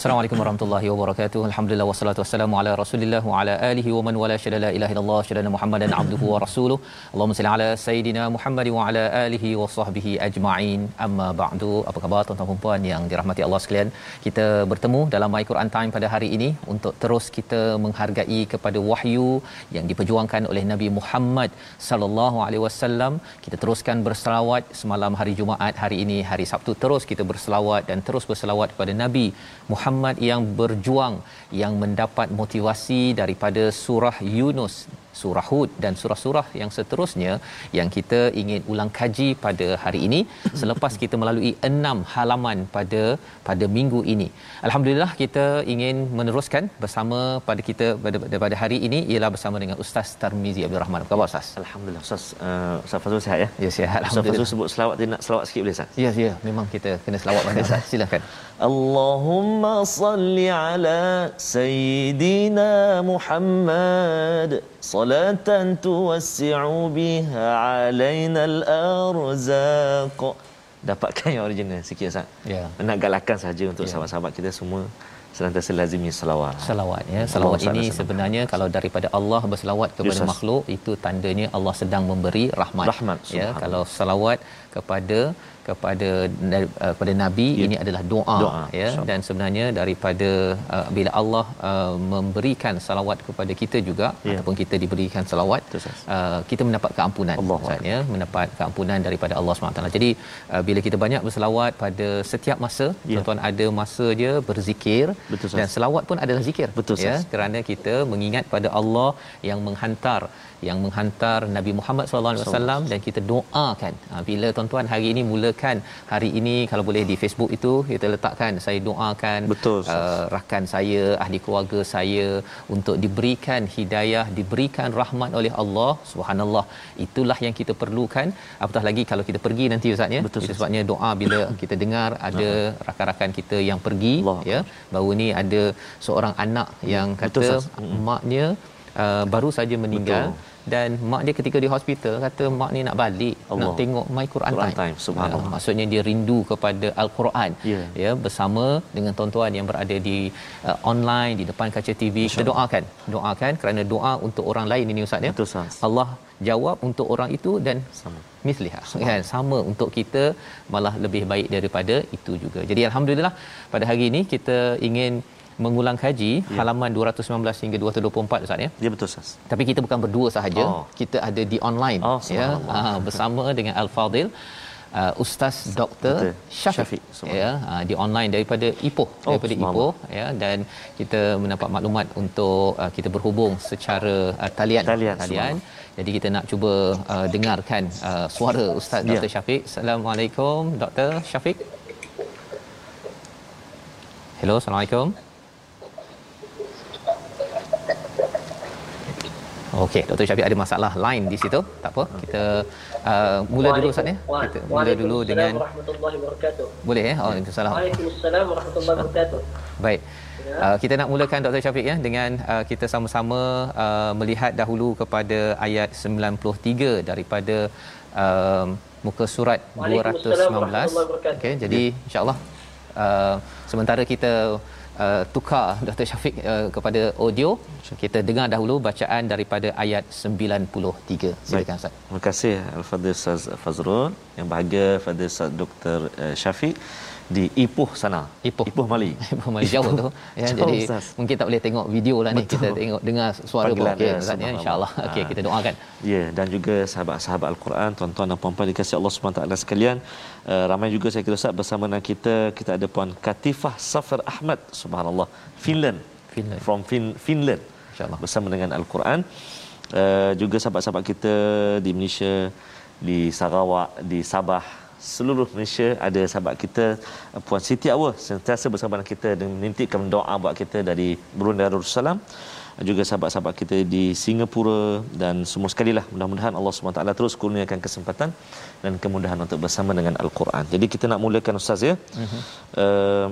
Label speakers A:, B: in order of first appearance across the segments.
A: Assalamualaikum warahmatullahi wabarakatuh. Alhamdulillah wassalatu wassalamu ala Rasulillah wa ala alihi wa man wala syada la ilaha illallah syada Muhammadan abduhu wa rasuluh. Allahumma salli ala sayidina Muhammad wa ala alihi wa sahbihi ajma'in. Amma ba'du. Apa khabar tuan-tuan dan puan yang dirahmati Allah sekalian? Kita bertemu dalam My Quran Time pada hari ini untuk terus kita menghargai kepada wahyu yang diperjuangkan oleh Nabi Muhammad sallallahu alaihi wasallam. Kita teruskan berselawat semalam hari Jumaat, hari ini hari Sabtu terus kita berselawat dan terus berselawat kepada Nabi Muhammad Muhammad yang berjuang yang mendapat motivasi daripada surah Yunus surah Hud dan surah-surah yang seterusnya yang kita ingin ulang kaji pada hari ini selepas kita melalui enam halaman pada pada minggu ini. Alhamdulillah kita ingin meneruskan bersama pada kita pada, pada hari ini ialah bersama dengan Ustaz Tarmizi Abdul Rahman. Apa khabar Ustaz?
B: Alhamdulillah Ustaz uh, Ustaz Fazul sihat ya?
A: Ya sihat.
B: Alhamdulillah. Ustaz Fazul sebut selawat dia nak selawat sikit boleh Ustaz?
A: Ya ya memang kita kena selawat banyak Ustaz. Silakan.
B: Allahumma salli ala sayyidina Muhammad salatan tuwassi'u biha alaina al-arzaq dapatkan yang original sikit Ustaz.
A: Ya.
B: Nak galakkan saja untuk
A: Ya.
B: sahabat-sahabat kita semua senantiasa lazimi selawat.
A: Salawat ya. Salawat
B: Allah
A: ini sebenarnya kalau daripada Allah berselawat kepada
B: Ustaz.
A: makhluk itu tandanya Allah sedang memberi rahmat.
B: Rahmat,
A: ya. Kalau salawat kepada kepada uh, kepada nabi
B: Ya.
A: ini adalah doa,
B: Doa,
A: ya
B: insya-Allah.
A: dan sebenarnya daripada uh, bila Allah uh, memberikan salawat kepada kita juga
B: Ya.
A: ataupun kita diberikan salawat uh, kita mendapat keampunan
B: Allah
A: Ustaz, ya mendapat keampunan daripada Allah SWT. Jadi uh, bila kita banyak berselawat pada setiap masa
B: Ya.
A: tuan-tuan ada masa dia berzikir
B: Betul,
A: dan selawat pun adalah zikir
B: Betul,
A: ya kerana kita mengingat pada Allah yang menghantar yang menghantar Nabi Muhammad sallallahu alaihi wasallam dan kita doakan ha, bila tuan-tuan hari ini mulakan hari ini. Kalau boleh di Facebook itu kita letakkan saya doakan
B: Betul,
A: uh, rakan saya ahli keluarga saya untuk diberikan hidayah diberikan rahmat oleh Allah. Subhanallah. Itulah yang kita perlukan. Apatah lagi kalau kita pergi nanti ustaz ya?
B: Betul,
A: itu
B: Ustaz.
A: sebabnya doa bila kita dengar ada rakan-rakan kita yang pergi
B: Allah
A: ya? Baru ni ada seorang anak yang
B: Betul,
A: kata
B: Ustaz.
A: maknya uh, baru saja meninggal.
B: Betul.
A: Dan mak dia ketika di hospital kata mak ni nak balik
B: Allah.
A: nak tengok my Quran,
B: Quran Time, subhanallah.
A: Uh, maksudnya dia rindu kepada al-Quran
B: Ya.
A: ya bersama dengan tuan-tuan yang berada di uh, online di depan kaca TV kita doakan doakan kerana doa untuk orang lain ini ustaz ya
B: Betul.
A: Allah jawab untuk orang itu dan
B: Sama.
A: misliha kan sama untuk kita malah lebih baik daripada itu juga. Jadi alhamdulillah pada hari ini kita ingin mengulang kaji ya. halaman 219 hingga 224 Ustaz ya.
B: Ya betul Ustaz.
A: Tapi kita bukan berdua sahaja.
B: Oh.
A: Kita ada di online
B: Oh,
A: ya uh, bersama dengan Al-Fadil uh, Ustaz Dr. Syafiq,
B: Syafiq,
A: ya uh, di online daripada Ipoh
B: Oh,
A: daripada Ipoh ya dan kita mendapat maklumat untuk uh, kita berhubung secara uh, talian
B: Talian,
A: talian. Jadi kita nak cuba uh, dengarkan uh, suara Ustaz
B: Ya.
A: Dr. Syafiq. Assalamualaikum Dr. Syafiq. Hello, Assalamualaikum. Okey, Dr. Syafiq ada masalah line di situ. Tak apa. Kita uh, mula dulu Ustaz ya. Kita mula dulu dengan boleh ya? Oh, Waalaikumsalam.
C: Waalaikumsalam warahmatullahi wabarakatuh.
A: Baik. Uh, kita nak mulakan Dr. Syafiq ya dengan uh, kita sama-sama uh, melihat dahulu kepada ayat 93 daripada uh, muka surat
C: Waalaikumsalam
A: 219.
C: warahmatullahi wabarakatuh.
A: Okey, jadi insya-Allah uh, sementara kita uh, tukar Dr. Syafiq uh, kepada audio Kita dengar dahulu bacaan daripada ayat 93. Silakan Ustaz.
B: Terima kasih Al-Fadhil Ustaz Fazrul yang bahagia Fadhil Ustaz Dr. Uh, Syafiq di Ipoh sana.
A: Ipoh.
B: Ipoh Mali.
A: Ipoh Mali jauh tu ya
B: Jauh,
A: jadi
B: Ustaz.
A: mungkin tak boleh tengok video lah ni
B: Betul.
A: kita tengok dengar suara pun okey Ustaz ya insyaallah okey
B: Ah.
A: kita doakan
B: Ya dan juga sahabat-sahabat Al-Quran tuan-tuan dan puan-puan dikasihi Allah Subhanahu taala sekalian uh, ramai juga saya kira Ustaz bersama dengan kita kita ada puan Katifah Safar Ahmad subhanallah Finland
A: Finland.
B: from fin- Finland
A: InsyaAllah.
B: bersama dengan Al-Quran uh, juga sahabat-sahabat kita di Malaysia di Sarawak di Sabah seluruh Malaysia ada sahabat kita uh, Puan Siti Awal sentiasa bersama dengan kita dan menitipkan doa buat kita dari Brunei Darussalam juga sahabat-sahabat kita di Singapura dan semua sekali lah mudah-mudahan Allah SWT terus kurniakan kesempatan dan kemudahan untuk bersama dengan Al-Quran. Jadi kita nak mulakan Ustaz ya. Uh-huh. Uh,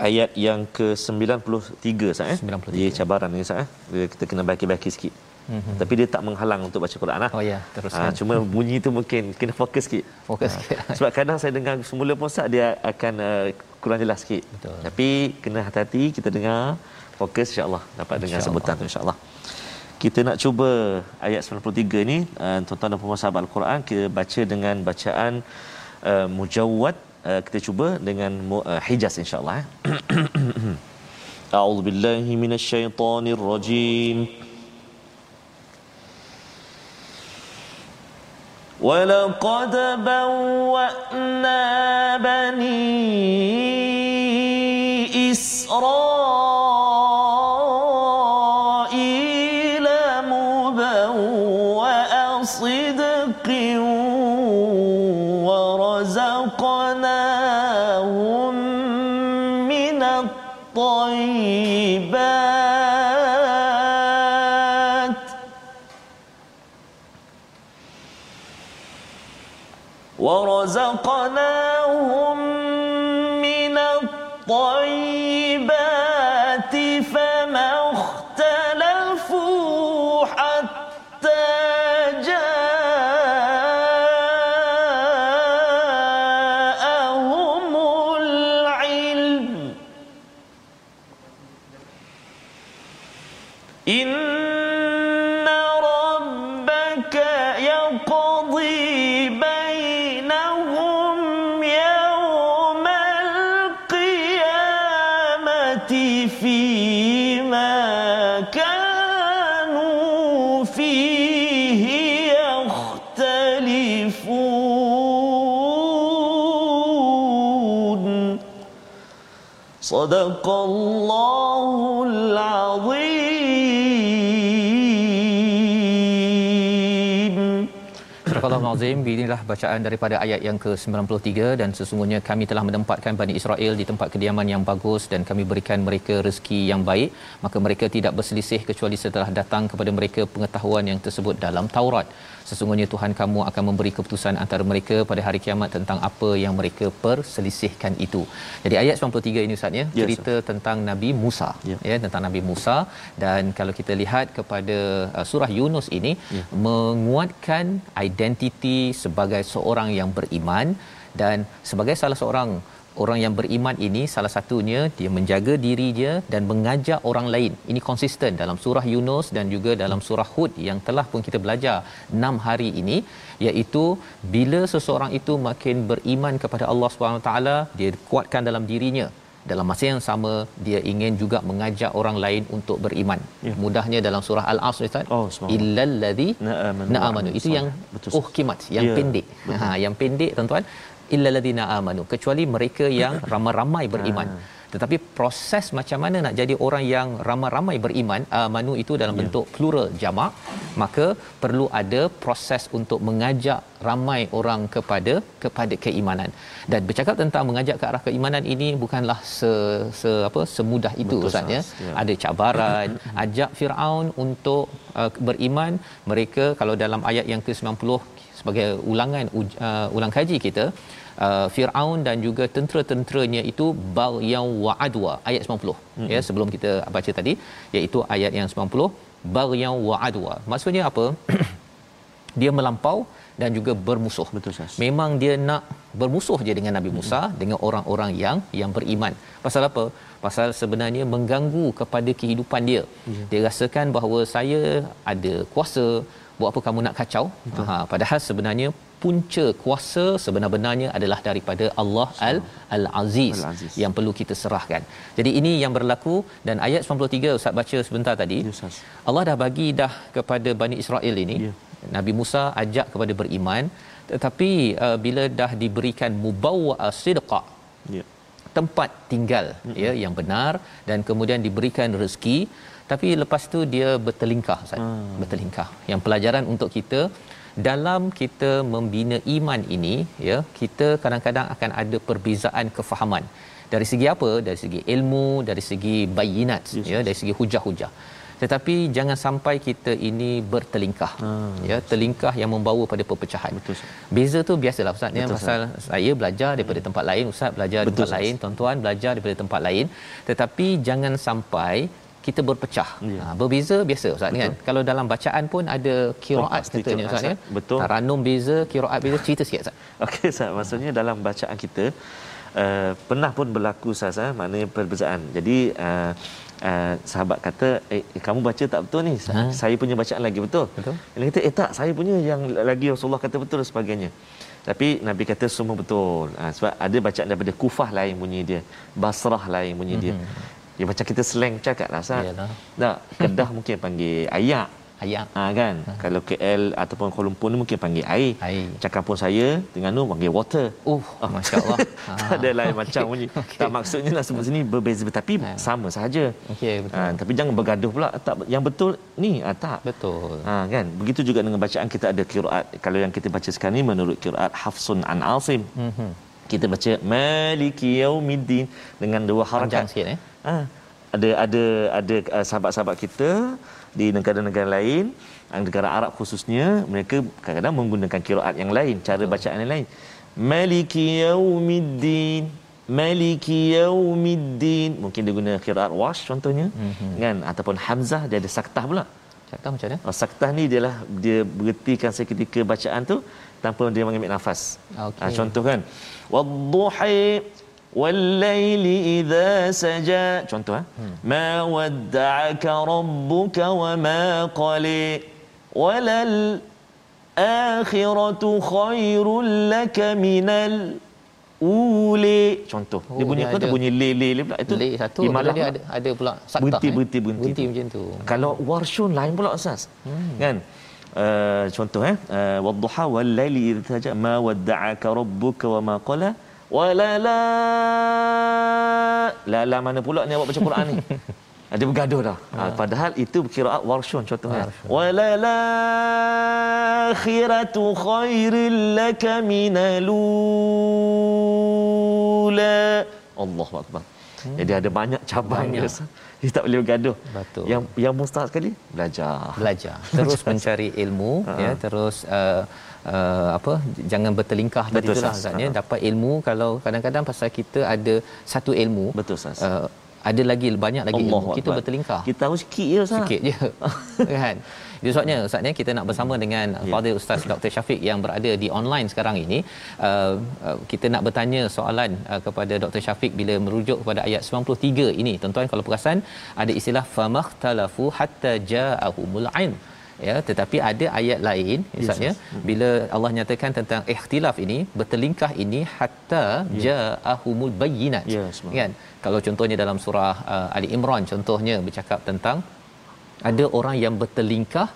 B: ayat yang ke-93 Ustaz eh.
A: 93.
B: Dia cabaran ni Ustaz eh. Kita kena baiki-baiki sikit. Uh-huh. Tapi dia tak menghalang untuk baca Quran lah.
A: Oh ya, teruskan.
B: Ah, cuma bunyi tu mungkin kena fokus sikit.
A: Fokus
B: Ah,
A: sikit.
B: Sebab kadang saya dengar semula pun Ustaz dia akan uh, kurang jelas sikit.
A: Betul.
B: Tapi kena hati-hati kita dengar fokus insya-Allah dapat dengar
A: InsyaAllah.
B: sebutan tu insya-Allah. Kita nak cuba ayat 93 ni uh, tuan-tuan dan puan sahabat Al-Quran kita baca dengan bacaan uh, mujawwad uh, kita cuba dengan mu- uh, Hijaz insya-Allah eh. A'udzu billahi minasyaitonir rajim. ولقد بوأنا بني صدق الله
A: Al-Azim inilah bacaan daripada ayat yang ke-93 dan sesungguhnya kami telah menempatkan Bani Israel di tempat kediaman yang bagus dan kami berikan mereka rezeki yang baik maka mereka tidak berselisih kecuali setelah datang kepada mereka pengetahuan yang tersebut dalam Taurat sesungguhnya Tuhan kamu akan memberi keputusan antara mereka pada hari kiamat tentang apa yang mereka perselisihkan itu. Jadi ayat 93 ini Ustaz ya
B: Ya,
A: cerita tentang Nabi Musa
B: Ya.
A: ya tentang Nabi Musa dan kalau kita lihat kepada uh, surah Yunus ini
B: Ya.
A: menguatkan identiti sebagai seorang yang beriman dan sebagai salah seorang orang yang beriman ini salah satunya dia menjaga diri dia dan mengajak orang lain. Ini konsisten dalam surah Yunus dan juga dalam surah Hud yang telah pun kita belajar 6 hari ini iaitu bila seseorang itu makin beriman kepada Allah Subhanahu taala dia kuatkan dalam dirinya dalam masa yang sama dia ingin juga mengajak orang lain untuk beriman.
B: Ya.
A: Mudahnya dalam surah Al-Asr Ustaz.
B: Oh.
A: Illal ladzi
B: Na'amanu
A: na'amanu. Itu yang
B: Betul.
A: uhkimat, yang
B: Ya,
A: pendek. Ha, yang pendek tuan-tuan. Illal ladzina amanu. Kecuali mereka yang ramai-ramai beriman. Tetapi proses macam mana nak jadi orang yang ramai-ramai beriman, amanu itu dalam
B: Ya.
A: bentuk plural jamak, maka perlu ada proses untuk mengajak ramai orang kepada kepada keimanan. Dan bercakap tentang mengajak ke arah keimanan ini bukanlah se, se apa semudah itu
B: Betul,
A: Ustaz ya.
B: Ya.
A: Ada cabaran, ajak Firaun untuk uh, beriman. Mereka kalau dalam ayat yang ke-90 sebagai ulangan uh, ulang kaji kita uh, Firaun dan juga tentera-tenteranya itu baghyan wa adwa ayat 90 mm-hmm. ya sebelum kita baca tadi iaitu ayat yang 90 baghyan wa adwa maksudnya apa dia melampau dan juga bermusuh.
B: Betul, Ustaz.
A: Memang dia nak bermusuh je dengan Nabi Musa hmm. dengan orang-orang yang yang beriman. Pasal apa? Pasal sebenarnya mengganggu kepada kehidupan dia. Ya. Dia rasakan bahawa saya ada kuasa, buat apa kamu nak kacau? Ha, padahal sebenarnya punca kuasa sebenar-benarnya adalah daripada Allah Al Al-Aziz, yang perlu kita serahkan. Jadi ini yang berlaku dan ayat 93 Ustaz baca sebentar tadi.
B: Ya, Ustaz.
A: Allah dah bagi dah kepada Bani Israel ini.
B: Ya.
A: Nabi Musa ajak kepada beriman tetapi uh, bila dah diberikan mubawwa sidqa
B: Ya.
A: tempat tinggal mm-hmm. ya yang benar dan kemudian diberikan rezeki tapi lepas tu dia bertelingkah Ustaz hmm. bertelingkah yang pelajaran untuk kita dalam kita membina iman ini ya kita kadang-kadang akan ada perbezaan kefahaman dari segi apa dari segi ilmu dari segi bayinat
B: Yes.
A: ya dari segi hujah-hujah tetapi jangan sampai kita ini bertelingkah
B: Hmm.
A: ya telingkah yang membawa pada perpecahan
B: Betul, Ustaz.
A: beza tu biasalah ustaz ya pasal saya belajar daripada tempat lain ustaz belajar
B: Betul,
A: tempat
B: Ustaz.
A: lain tuan-tuan belajar daripada tempat lain tetapi jangan sampai kita berpecah.
B: Ya.
A: Ha, berbeza biasa ustaz ni kan. Kalau dalam bacaan pun ada qiraat katanya ustaz ya.
B: Betul.
A: Taranum beza, qiraat beza, cerita sikit ustaz.
B: Okey Ustaz, maksudnya dalam bacaan kita uh, pernah pun berlaku Ustaz, eh, maknanya perbezaan. Jadi uh, uh, sahabat kata, eh, eh kamu baca tak betul ni?
A: Ha.
B: Saya punya bacaan lagi betul.
A: Betul.
B: Dia kata, eh tak, saya punya yang lagi Rasulullah kata betul dan sebagainya. Tapi Nabi kata semua betul. Ha, sebab ada bacaan daripada Kufah lain bunyi dia. Basrah lain bunyi dia. Ya macam kita slang cakap lah Ustaz.
A: Yalah.
B: Tak, Kedah mungkin panggil ayak.
A: Ayat.
B: Ha, kan kalau KL ataupun Kuala Lumpur ni mungkin panggil air.
A: Air.
B: Cakapun saya Terengganu panggil water.
A: Oh, masya-Allah.
B: tak ada lain macam bunyi.
A: Okey.
B: Tak maksudnya nak sebut sini berbeza tapi
A: Ha.
B: sama sahaja.
A: Okey, betul.
B: Ha, tapi jangan bergaduh pula. Tak yang betul ni ah tak.
A: Betul.
B: Ha kan. Begitu juga dengan bacaan kita ada qiraat. Kalau yang kita baca sekarang ni menurut qiraat Hafsun an Asim.
A: Mhm.
B: Kita baca Maliki Yaumiddin dengan dua harakat.
A: Panjang sikit eh.
B: Ha, ada ada ada uh, sahabat-sahabat kita di negara-negara lain, negara Arab khususnya, mereka kadang-kadang menggunakan kiraat yang lain, cara bacaan yang lain. Maliki yaumiddin. Maliki yaumiddin. Mungkin dia guna kiraat wash contohnya. Mm-hmm. Kan ataupun hamzah dia ada saktah pula.
A: Cakap macam mana?
B: Oh, saktah ni dia lah dia berhentikan seketika bacaan tu tanpa dia mengambil nafas.
A: Okey.
B: Ha, contoh kan. Wadduhi wallaili idza saja. Contoh ha. Hmm. Ma wadda'aka rabbuka wa ma qali. Walal akhiratu khairul laka minal uli. Contoh. dia
A: Oh,
B: bunyi
A: dia
B: apa?
A: Ada.
B: bunyi le le le pula. Itu
A: Lek satu,
B: imalah
A: tu dia ada ada pula saktah.
B: Berhenti,
A: eh?
B: berhenti, berhenti.
A: Berhenti macam tu.
B: Kalau warshun lain pula Ustaz. Hmm. Kan? Uh, contoh eh uh, wadduha wal laili idh taja ma wadda'aka rabbuka wa ma qala wala la la la mana pula ni awak baca Quran ni ada bergaduh dah ha. padahal itu qiraat warshun contohnya
A: Warshun.
B: wala la akhiratu khairil laka minalula Allahu akbar jadi ada banyak cabang
A: Banyak.
B: Ustaz. Dia tak boleh bergaduh.
A: Betul.
B: Yang yang mustahil sekali belajar.
A: belajar terus mencari ilmu
B: Ha.
A: ya terus uh, uh, apa jangan bertelingkah tadi itulah
B: Ustaz.
A: Ya. Dapat ilmu kalau kadang-kadang pasal kita ada satu ilmu
B: Betul, Ustaz.
A: uh, ada lagi banyak lagi ilmu
B: Allahu
A: kita bertelingkah.
B: Kita tahu sikit je Ustaz.
A: sikit je. Kan? Sebabnya Ustaz ni kita nak bersama dengan
B: Ya.
A: Fadil Ustaz Dr Syafiq yang berada di online sekarang ini. Uh, uh, kita nak bertanya soalan uh, kepada Dr Syafiq bila merujuk kepada ayat 93 ini. Tuan-tuan kalau perasan ada istilah famakhtalafu hatta ja'ahumul ilm ya tetapi ada ayat lain misalnya
B: yes.
A: bila Allah nyatakan tentang ikhtilaf ini bertelingkah ini hatta ja'ahumul bayyinat
B: Yes,
A: kan kalau contohnya dalam surah uh, Ali Imran contohnya bercakap tentang ada orang yang bertelingkah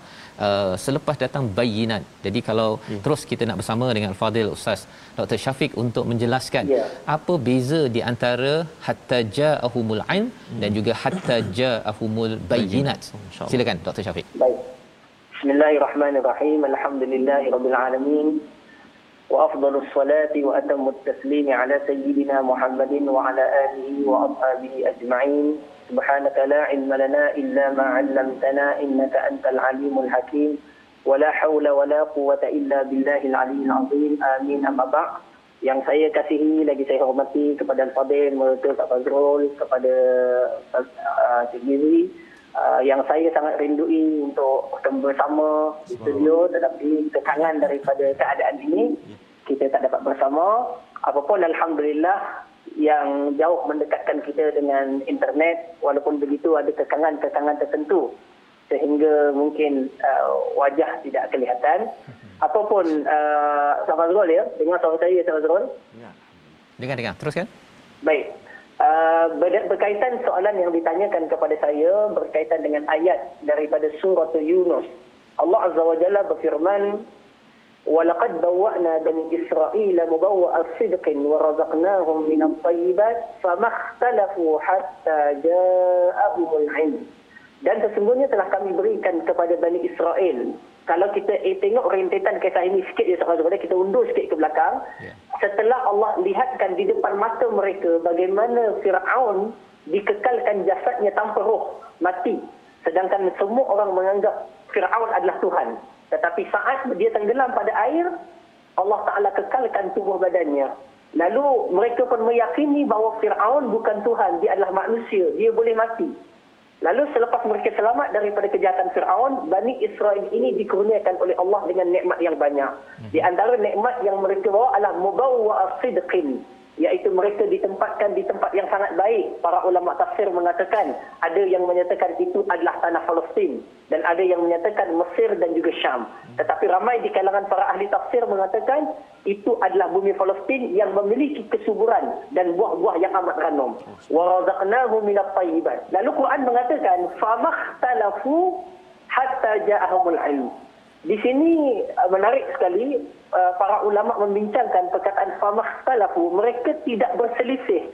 A: uh, selepas datang bayinat. Jadi kalau
B: Ya.
A: terus kita nak bersama dengan Fadil Ustaz Dr Syafiq untuk menjelaskan
C: Ya.
A: apa beza di antara hatta ja'ahumul ilm dan juga hatta ja'ahumul bayinat. Silakan Dr Syafiq.
C: Baik. Bismillahirrahmanirrahim. Alhamdulillahirabbil alamin. وأفضل الصلاة وأتم التسليم على سيدنا محمد وعلى آله وأصحابه أجمعين سبحانك لا علم لنا إلا ما علمتنا إنك أنت العليم الحكيم ولا حول ولا قوة إلا بالله العلي العظيم آمين أما بعد yang saya kasihi lagi saya hormati kepada Al-Fadil, Meratul Pak Fazrul, kepada uh, Cik Gizi uh, yang saya sangat rindui untuk bertemu bersama di studio tetapi kekangan daripada keadaan ini kita tak dapat bersama apapun alhamdulillah yang jauh mendekatkan kita dengan internet walaupun begitu ada kekangan-kekangan tertentu sehingga mungkin uh, wajah tidak kelihatan apapun uh, Sahabat Azrul ya dengar suara saya Sahabat Azrul
A: Dengar dengar. Teruskan.
C: Baik. Uh, ber- berkaitan soalan yang ditanyakan kepada saya berkaitan dengan ayat daripada surah Yunus. Allah Azza wa Jalla berfirman, "Walaqad bawwa'na bani Israil mubawwa'a sidqin wa razaqnahum min at-tayyibat famakhtalafu hatta ja'ahumul 'ilm." Dan sesungguhnya telah kami berikan kepada Bani Israel. Kalau kita eh, tengok rentetan kisah ini sikit je sahaja kita undur sikit ke belakang.
A: Ya.
C: Setelah Allah lihatkan di depan mata mereka bagaimana Fir'aun dikekalkan jasadnya tanpa roh, mati. Sedangkan semua orang menganggap Fir'aun adalah Tuhan. Tetapi saat dia tenggelam pada air, Allah Ta'ala kekalkan tubuh badannya. Lalu mereka pun meyakini bahawa Fir'aun bukan Tuhan, dia adalah manusia, dia boleh mati. Lalu selepas mereka selamat daripada kejahatan Fir'aun, Bani Israel ini dikurniakan oleh Allah dengan nikmat yang banyak. Di antara nikmat yang mereka bawa adalah mubawwa'a sidqin iaitu mereka ditempatkan di tempat yang sangat baik. Para ulama tafsir mengatakan ada yang menyatakan itu adalah tanah Palestin dan ada yang menyatakan Mesir dan juga Syam. Tetapi ramai di kalangan para ahli tafsir mengatakan itu adalah bumi Palestin yang memiliki kesuburan dan buah-buah yang amat ranum. Wa razaqnahu minat tayyibat. Lalu Quran mengatakan famakhtalafu hatta ja'ahumul ilm. Di sini uh, menarik sekali uh, para ulama membincangkan perkataan famakhtalafu mereka tidak berselisih.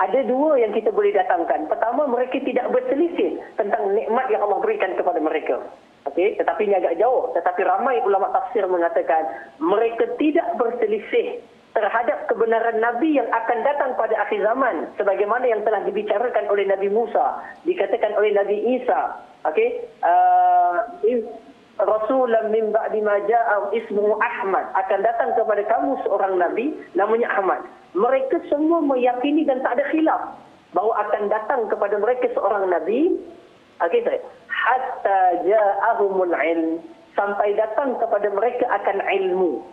C: Ada dua yang kita boleh datangkan. Pertama mereka tidak berselisih tentang nikmat yang Allah berikan kepada mereka. Okey, tetapi ini agak jauh. Tetapi ramai ulama tafsir mengatakan mereka tidak berselisih terhadap kebenaran Nabi yang akan datang pada akhir zaman sebagaimana yang telah dibicarakan oleh Nabi Musa, dikatakan oleh Nabi Isa. Okey, uh, Rasulan min ba'di ma ja'a ismuhu Ahmad akan datang kepada kamu seorang nabi namanya Ahmad. Mereka semua meyakini dan tak ada khilaf bahawa akan datang kepada mereka seorang nabi okey saya hatta ja'ahumul ilm sampai datang kepada mereka akan ilmu.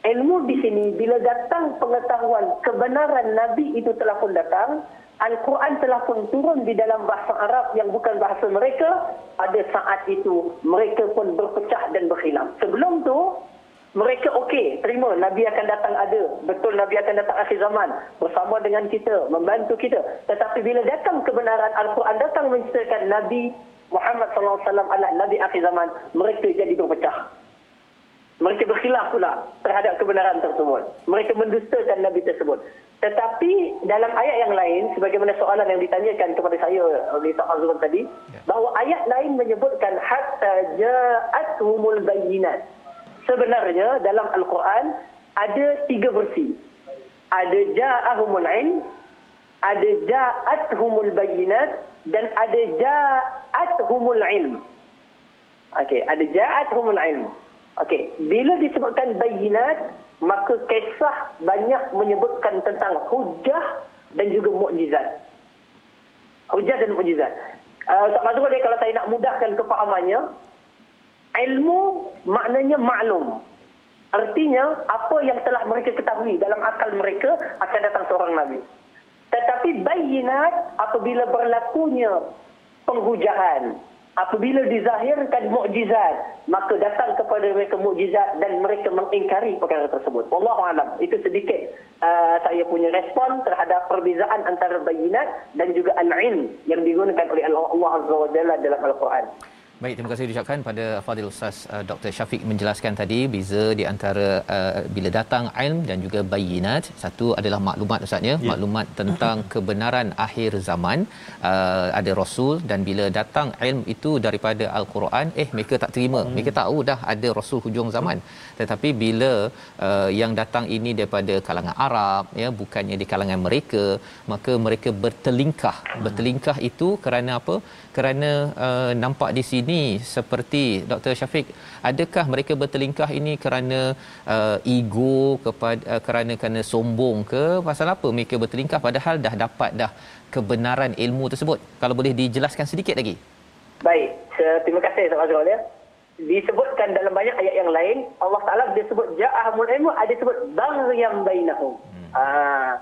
C: Ilmu di sini bila datang pengetahuan kebenaran nabi itu telah pun datang Al-Quran telah pun turun di dalam bahasa Arab yang bukan bahasa mereka. Pada saat itu, mereka pun berpecah dan berkhilaf. Sebelum tu, mereka okey, terima Nabi akan datang ada. Betul Nabi akan datang akhir zaman bersama dengan kita, membantu kita. Tetapi bila datang kebenaran Al-Quran datang menceritakan Nabi Muhammad SAW adalah Nabi akhir zaman, mereka jadi berpecah. Mereka berkhilaf pula terhadap kebenaran tersebut. Mereka mendustakan Nabi tersebut. Tetapi dalam ayat yang lain, sebagaimana soalan yang ditanyakan kepada saya oleh Ustaz Azrul tadi, bahawa ayat lain menyebutkan hatta ja'athumul bayyinat. Sebenarnya dalam Al-Quran ada tiga versi. Ada ja'ahumul ilm, ada ja'athumul bayyinat dan ada ja'athumul ilm. Okey, ada ja'athumul ilm. Okey, bila disebutkan bayinat, maka kisah banyak menyebutkan tentang hujah dan juga mukjizat. Hujah dan mukjizat. Uh, Ustaz Mazrul kalau saya nak mudahkan kefahamannya, ilmu maknanya maklum. Artinya, apa yang telah mereka ketahui dalam akal mereka akan datang seorang Nabi. Tetapi bayinat apabila berlakunya penghujahan, apabila dizahirkan mukjizat maka datang kepada mereka mukjizat dan mereka mengingkari perkara tersebut. Wallahu alam. Itu sedikit uh, saya punya respon terhadap perbezaan antara bayinat dan juga al-ilm yang digunakan oleh Allah Azza wa Jalla dalam al-Quran
A: Baik, terima kasih diucapkan pada Fadil Ustaz uh, Dr. Syafiq menjelaskan tadi beza di antara uh, bila datang ilm dan juga bayinat. Satu adalah maklumat Ustaz ya, yeah. maklumat tentang kebenaran akhir zaman. Uh, ada rasul dan bila datang ilm itu daripada al-Quran, eh mereka tak terima. Hmm. Mereka tahu dah ada rasul hujung zaman. Tetapi bila uh, yang datang ini daripada kalangan Arab ya, bukannya di kalangan mereka, maka mereka bertelingkah. Hmm. Bertelingkah itu kerana apa? Kerana uh, nampak di sini ini seperti Dr Syafiq adakah mereka bertelingkah ini kerana uh, ego kepada uh, kerana kerana sombong ke pasal apa mereka bertelingkah padahal dah dapat dah kebenaran ilmu tersebut kalau boleh dijelaskan sedikit lagi
C: Baik, Se- terima kasih Ustaz Azrul ya. Disebutkan dalam banyak ayat yang lain, Allah Taala dia sebut ja'ahumul ilmu, ada sebut baghyam bainahum. Hmm. Ah,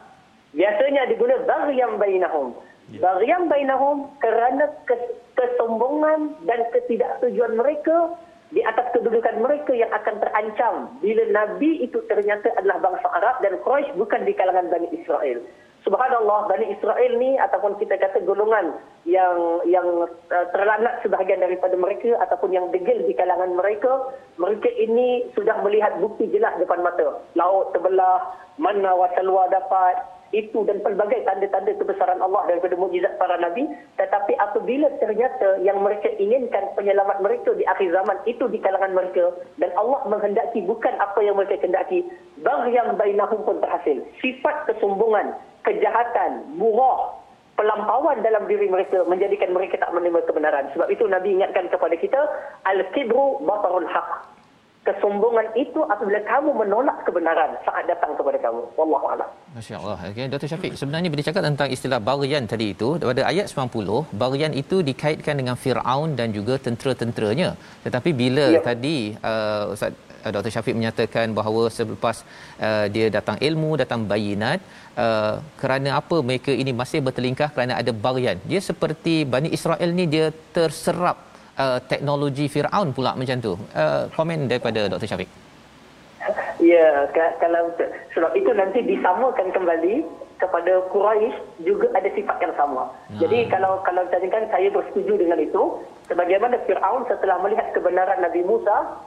C: biasanya diguna baghyam bainahum. Yeah. Baghyam bainahum kerana kes- kesombongan dan ketidaksetujuan mereka di atas kedudukan mereka yang akan terancam bila Nabi itu ternyata adalah bangsa Arab dan Quraisy bukan di kalangan Bani Israel. Subhanallah Bani Israel ni ataupun kita kata golongan yang yang uh, sebahagian daripada mereka ataupun yang degil di kalangan mereka mereka ini sudah melihat bukti jelas depan mata laut terbelah mana wasalwa dapat itu dan pelbagai tanda-tanda kebesaran Allah daripada mukjizat para nabi. Tetapi apabila ternyata yang mereka inginkan penyelamat mereka di akhir zaman itu di kalangan mereka dan Allah menghendaki bukan apa yang mereka kehendaki baghyam bainahum pun terhasil. Sifat kesombongan kejahatan murah pelampauan dalam diri mereka menjadikan mereka tak menerima kebenaran. Sebab itu nabi ingatkan kepada kita al-kibru batarul haq kesombongan itu apabila kamu menolak kebenaran saat datang kepada kamu. Wallahu a'lam.
A: Masya-Allah. Okey, Dr. Syafiq, sebenarnya bila cakap tentang istilah baghyan tadi itu, pada ayat 90, baghyan itu dikaitkan dengan Firaun dan juga tentera-tenteranya. Tetapi bila ya. tadi uh, Ustaz uh, Dr. Syafiq menyatakan bahawa selepas uh, dia datang ilmu, datang bayinat, uh, kerana apa mereka ini masih bertelingkah kerana ada baghyan. Dia seperti Bani Israel ni dia terserap uh, teknologi Firaun pula macam tu. Uh, komen daripada Dr. Syafiq.
C: Ya, kalau sebab itu nanti disamakan kembali kepada Quraisy juga ada sifat yang sama. Hmm. Jadi kalau kalau kan saya bersetuju dengan itu, sebagaimana Firaun setelah melihat kebenaran Nabi Musa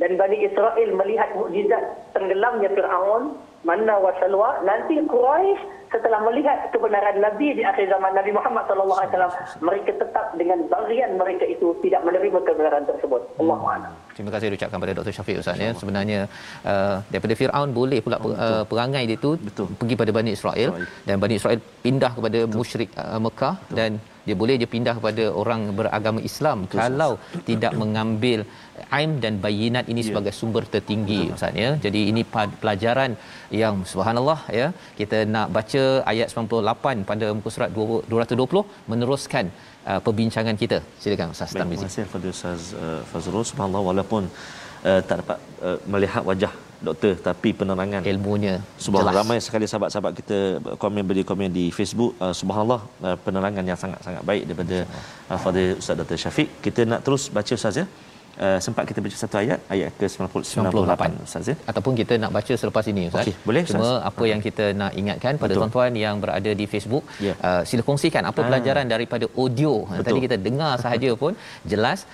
C: dan Bani Israel melihat mukjizat tenggelamnya Firaun, mana wasalwa, nanti Quraisy setelah melihat kebenaran Nabi di akhir zaman Nabi Muhammad sallallahu alaihi wasallam mereka tetap dengan bagian mereka itu tidak menerima kebenaran tersebut. Allah hmm.
A: Terima kasih ucapkan pada Dr. Syafiq Ustaz ya. Sebenarnya uh, daripada Firaun boleh pula oh, uh, perangai dia itu betul. pergi pada Bani Israel dan Bani Israel pindah kepada betul. musyrik uh, Mekah betul. dan dia boleh dia pindah kepada orang beragama Islam betul, kalau betul. tidak mengambil aim dan bayinat ini yeah. sebagai sumber tertinggi Ustaz ya. Jadi ini pelajaran yang subhanallah ya. Kita nak baca ayat 98 pada muka surat 220 meneruskan uh, perbincangan kita. Silakan Ustaz
B: Tarmizi. Terima kasih kepada Ustaz uh, Fazrul subhanallah walaupun uh, tak dapat uh, melihat wajah doktor tapi penerangan
A: ilmunya
B: subhanallah ramai sekali sahabat-sahabat kita komen beri komen di Facebook uh, subhanallah uh, penerangan yang sangat-sangat baik daripada uh, Fadil Ustaz Dr Syafiq kita nak terus baca Ustaz ya Uh, sempat kita baca satu ayat ayat ke 98 ustaz ya
A: ataupun kita nak baca selepas ini ustaz okay,
B: boleh
A: cuma ustaz. apa yang kita nak ingatkan pada Betul. tuan-tuan yang berada di Facebook yeah. uh, sila kongsikan apa ah. pelajaran daripada audio Betul. tadi kita dengar sahaja pun jelas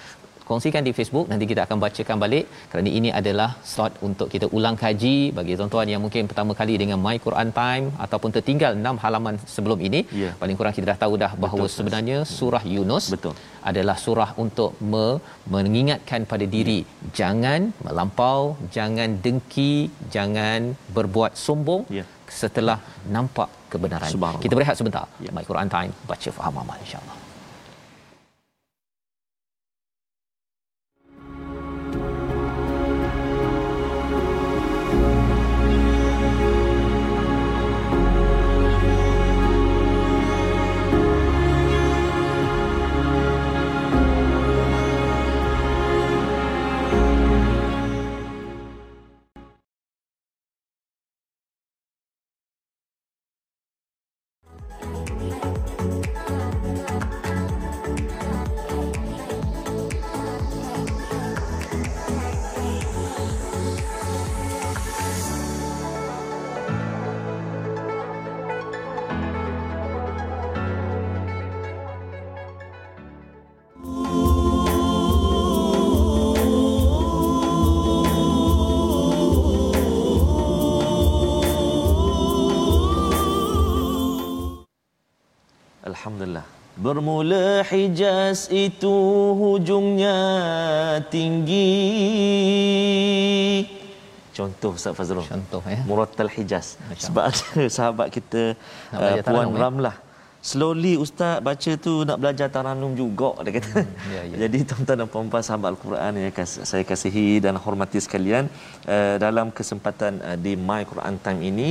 A: kongsikan di Facebook nanti kita akan bacakan balik kerana ini adalah slot untuk kita ulang kaji bagi tuan-tuan yang mungkin pertama kali dengan My Quran Time ataupun tertinggal 6 halaman sebelum ini yeah. paling kurang kita dah tahu dah bahawa Betul, sebenarnya surah Yunus Betul. adalah surah untuk me- mengingatkan pada diri yeah. jangan melampau jangan dengki jangan berbuat sombong yeah. setelah nampak kebenaran kita berehat sebentar yeah. My Quran Time baca faham amal insyaallah
B: Bermula Hijaz itu hujungnya tinggi. Contoh Ustaz Fazrul.
A: Contoh ya.
B: Muratal Hijaz. Sebab ada sahabat kita uh, Puan Ramlah slowly ustaz baca tu nak belajar taranum juga dia kata.
A: ya, ya.
B: Jadi tuan-tuan dan puan-puan sahabat Al-Quran yang saya kasihi dan hormati sekalian uh, dalam kesempatan uh, di My Quran Time ini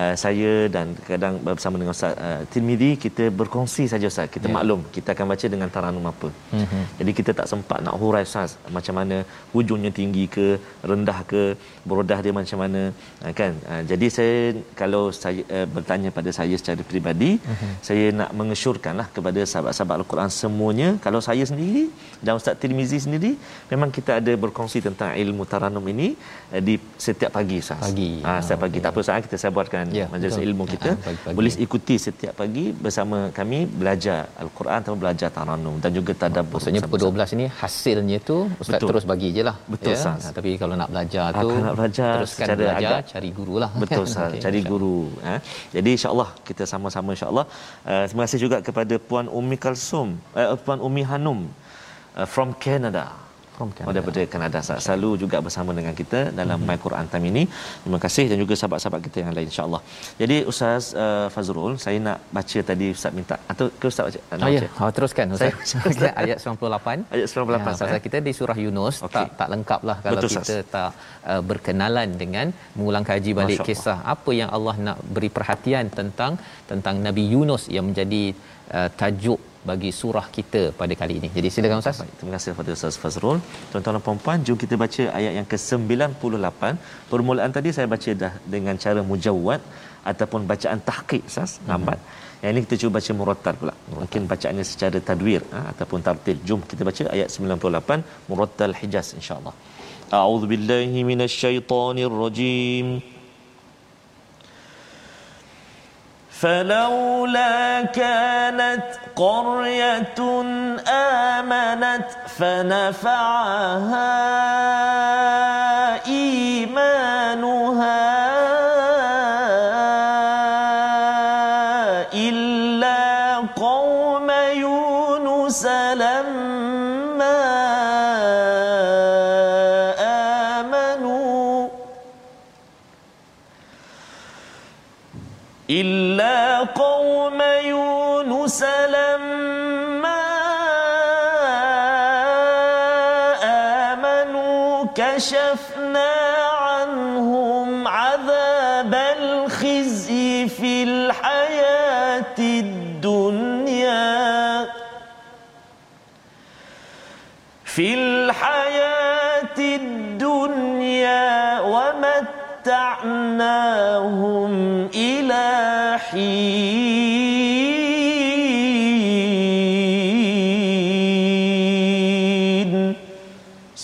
B: uh, saya dan kadang bersama dengan Ustaz uh, Tirmizi kita berkongsi saja Ustaz. Kita
A: Ya.
B: maklum kita akan baca dengan taranum apa.
A: Mhm.
B: Jadi kita tak sempat nak hurai Ustaz macam mana hujungnya tinggi ke rendah ke berodah dia macam mana uh, kan. Uh, jadi saya kalau saya uh, bertanya pada saya secara peribadi uh-huh. saya nak mengesyorkanlah kepada sahabat-sahabat Al-Quran semuanya kalau saya sendiri dan Ustaz Tirmizi sendiri memang kita ada berkongsi tentang ilmu taranum ini uh, di setiap pagi Ustaz.
A: Pagi.
B: Ah setiap pagi. Tak apa Ustaz kita saya buatkan
A: Ya,
B: majlis
A: betul.
B: ilmu kita.
A: Ah, pagi-pagi.
B: Boleh ikuti setiap pagi bersama kami belajar Al-Quran atau belajar taranum dan juga tadabbur.
A: Maksudnya pukul 12 ini hasilnya tu ustaz
B: Betul.
A: terus bagi je lah.
B: Betul, Ustaz.
A: Ha, tapi kalau nak belajar tu
B: kalau nak belajar
A: teruskan
B: secara
A: belajar
B: agak-
A: cari guru lah.
B: Betul Ustaz,
A: Okey,
B: cari
A: insya-
B: guru ha. Jadi insya-Allah kita sama-sama insya-Allah. Uh, terima kasih juga kepada Puan Umi Kalsum, uh, Puan Umi Hanum uh, from Canada.
A: From Canada.
B: Oh, daripada Kanada Ustaz. Selalu juga bersama dengan kita dalam My Quran Time ini. Terima kasih dan juga sahabat-sahabat kita yang lain insya-Allah. Jadi Ustaz uh, Fazrul, saya nak baca tadi Ustaz minta atau ke Ustaz baca? Nak
A: Oh ya,
B: baca?
A: oh, teruskan Ustaz.
B: Saya-
A: Okey, ayat 98.
B: Ayat 98,
A: Ya, pasal
B: eh?
A: kita di surah Yunus
B: Okey.
A: tak tak lengkap lah kalau
B: Betul,
A: kita tak uh, berkenalan dengan mengulang kaji balik
B: Masya
A: kisah apa yang Allah nak beri perhatian tentang tentang Nabi Yunus yang menjadi uh, tajuk bagi surah kita pada kali ini. Jadi silakan Ustaz.
B: Baik, terima kasih kepada Ustaz Fazrul. Tuan-tuan dan puan-puan, jom kita baca ayat yang ke-98. Permulaan tadi saya baca dah dengan cara mujawwad ataupun bacaan tahqiq Ustaz, lambat. Yang ini kita cuba baca murattal pula. Mungkin bacaannya secara tadwir ha, ataupun tartil. Jom kita baca ayat 98 murattal Hijaz insya-Allah. A'udzu billahi minasyaitonir rajim. فلولا كانت قرية آمنت فنفعها إيمانها يونس لما آمنوا كشفنا عنهم عذاب الخزي في الحياة الدنيا. في الحياة الدنيا ومتعناهم إلى حين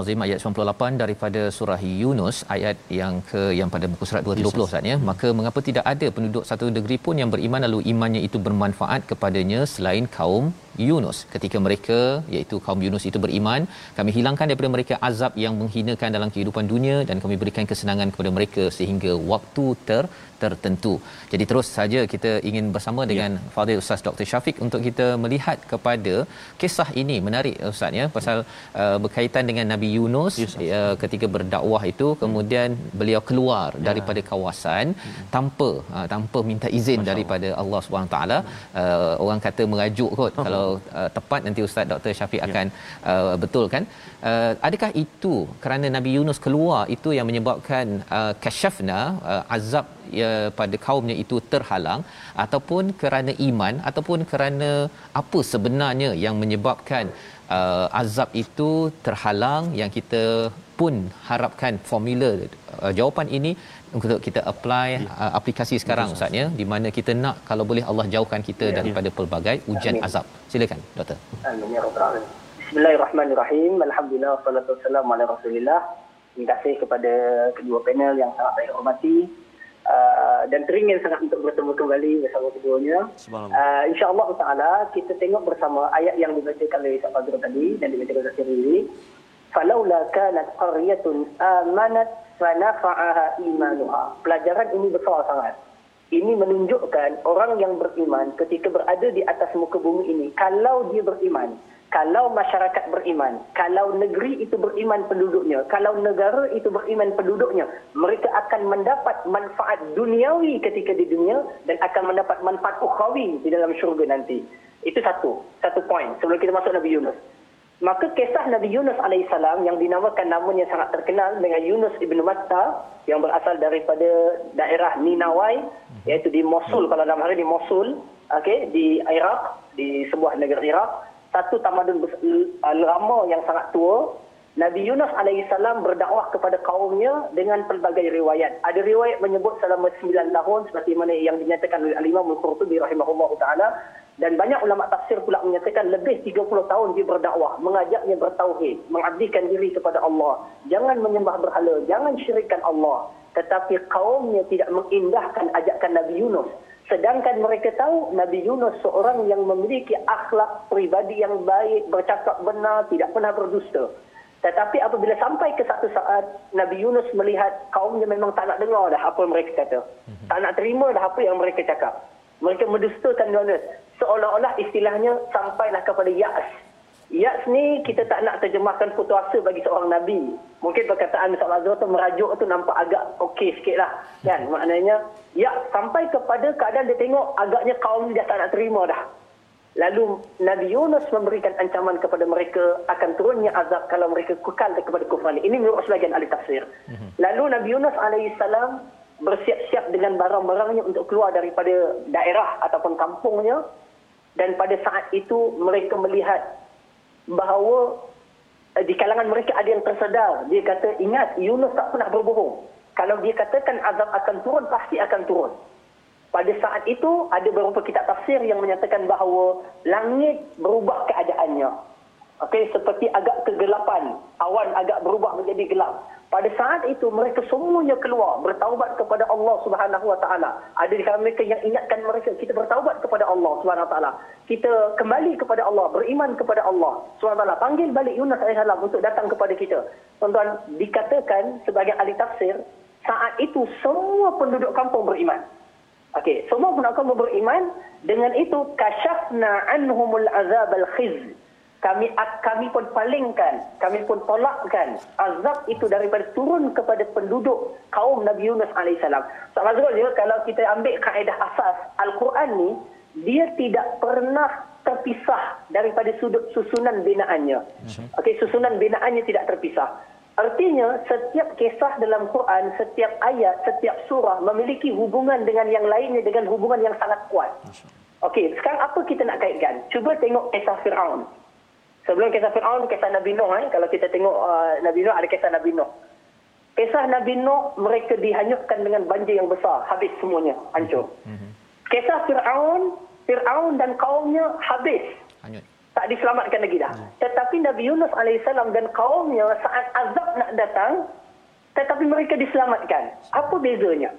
A: Al-Azim ayat 98 daripada surah Yunus ayat yang ke yang pada muka surat 220 Ustaz ya. Maka mengapa tidak ada penduduk satu negeri pun yang beriman lalu imannya itu bermanfaat kepadanya selain kaum Yunus. Ketika mereka iaitu kaum Yunus itu beriman, kami hilangkan daripada mereka azab yang menghinakan dalam kehidupan dunia dan kami berikan kesenangan kepada mereka sehingga waktu ter tertentu. Jadi terus saja kita ingin bersama dengan ya. Fadil Ustaz Dr. Syafiq untuk kita melihat kepada kisah ini menarik Ustaz ya pasal uh, berkaitan dengan Nabi Yunus
B: Ya, Ustaz.
A: uh, ketika berdakwah itu kemudian beliau keluar
B: Ya.
A: daripada kawasan tanpa uh, tanpa minta izin daripada Allah Subhanahu taala uh, orang kata merajuk kot kalau uh, tepat nanti Ustaz Dr. Syafiq
B: Ya.
A: akan uh, betul kan uh, adakah itu kerana Nabi Yunus keluar itu yang menyebabkan uh, kasyafna uh, azab ya, pada kaumnya itu terhalang ataupun kerana iman ataupun kerana apa sebenarnya yang menyebabkan uh, azab itu terhalang yang kita pun harapkan formula uh, jawapan ini untuk kita apply uh, aplikasi sekarang Ustaz ya di mana kita nak kalau boleh Allah jauhkan kita daripada pelbagai ujian
C: Amin.
A: azab silakan doktor
C: Amin ya rabbal alamin. Bismillahirrahmanirrahim. Alhamdulillah wassalatu wassalamu ala Rasulillah. Terima kasih kepada kedua panel yang sangat saya hormati. Uh, dan teringin sangat untuk bertemu kembali bersama keduanya. Uh, InsyaAllah ta'ala kita tengok bersama ayat yang dibacakan oleh Ustaz Fazrul tadi dan dibacakan Ustaz Syirili. Falaula kanat qaryatun amanat fanafa'aha imanuha. Pelajaran ini besar sangat. Ini menunjukkan orang yang beriman ketika berada di atas muka bumi ini. Kalau dia beriman, kalau masyarakat beriman, kalau negeri itu beriman penduduknya, kalau negara itu beriman penduduknya, mereka akan mendapat manfaat duniawi ketika di dunia dan akan mendapat manfaat ukhrawi di dalam syurga nanti. Itu satu, satu poin sebelum kita masuk Nabi Yunus. Maka kisah Nabi Yunus AS yang dinamakan namanya sangat terkenal dengan Yunus ibn Matta yang berasal daripada daerah Ninawai iaitu di Mosul kalau dalam hari di Mosul okay, di Iraq di sebuah negara Iraq satu tamadun lama yang sangat tua Nabi Yunus AS berdakwah kepada kaumnya dengan pelbagai riwayat. Ada riwayat menyebut selama 9 tahun seperti mana yang dinyatakan oleh Al-Imam Al-Qurtubi rahimahullah ta'ala. Dan banyak ulama tafsir pula menyatakan lebih 30 tahun dia berdakwah, mengajaknya bertauhid, mengabdikan diri kepada Allah. Jangan menyembah berhala, jangan syirikkan Allah. Tetapi kaumnya tidak mengindahkan ajakan Nabi Yunus. Sedangkan mereka tahu Nabi Yunus seorang yang memiliki akhlak pribadi yang baik, bercakap benar, tidak pernah berdusta. Tetapi apabila sampai ke satu saat Nabi Yunus melihat kaumnya memang tak nak dengar dah apa mereka kata. Tak nak terima dah apa yang mereka cakap. Mereka mendustakan Yunus seolah-olah istilahnya sampailah kepada Ya'as. Ya'as ni kita tak nak terjemahkan putus asa bagi seorang Nabi. Mungkin perkataan Mr. Azhar tu merajuk tu nampak agak okey sikit lah. Kan? Maknanya, ya sampai kepada keadaan dia tengok agaknya kaum dia tak nak terima dah. Lalu Nabi Yunus memberikan ancaman kepada mereka akan turunnya azab kalau mereka kekal kepada kufran. Ini menurut sebagian ahli tafsir. Lalu Nabi Yunus alaihissalam bersiap-siap dengan barang-barangnya untuk keluar daripada daerah ataupun kampungnya dan pada saat itu mereka melihat bahawa eh, di kalangan mereka ada yang tersedar. Dia kata, ingat Yunus tak pernah berbohong. Kalau dia katakan azab akan turun, pasti akan turun. Pada saat itu ada beberapa kitab tafsir yang menyatakan bahawa langit berubah keadaannya. Okey, seperti agak kegelapan, awan agak berubah menjadi gelap. Pada saat itu mereka semuanya keluar bertaubat kepada Allah Subhanahu Wa Taala. Ada di kalangan mereka yang ingatkan mereka kita bertaubat kepada Allah Subhanahu Wa Taala. Kita kembali kepada Allah, beriman kepada Allah Subhanahu Wa Taala. Panggil balik Yunus alaihissalam untuk datang kepada kita. Tuan-tuan dikatakan sebagai ahli tafsir saat itu semua penduduk kampung beriman. Okey, semua penduduk kampung beriman dengan itu kasyafna anhumul azab al-khiz kami kami pun palingkan, kami pun tolakkan azab itu daripada turun kepada penduduk kaum Nabi Yunus alaihissalam. So, maksudnya kalau kita ambil kaedah asas Al-Quran ni, dia tidak pernah terpisah daripada sudut susunan binaannya. Okey, susunan binaannya tidak terpisah. Artinya, setiap kisah dalam Quran, setiap ayat, setiap surah memiliki hubungan dengan yang lainnya dengan hubungan yang sangat kuat. Okey, sekarang apa kita nak kaitkan? Cuba tengok kisah Fir'aun. Sebelum kisah Fir'aun, kisah Nabi Nuh. Eh? Kalau kita tengok uh, Nabi Nuh, ada kisah Nabi Nuh. Kisah Nabi Nuh, mereka dihanyutkan dengan banjir yang besar. Habis semuanya, hancur. Mm-hmm. Kisah Fir'aun, Fir'aun dan kaumnya habis. Hanyut. Tak diselamatkan lagi dah. Mm. Tetapi Nabi Yunus AS dan kaumnya saat azab nak datang, tetapi mereka diselamatkan. Apa bezanya?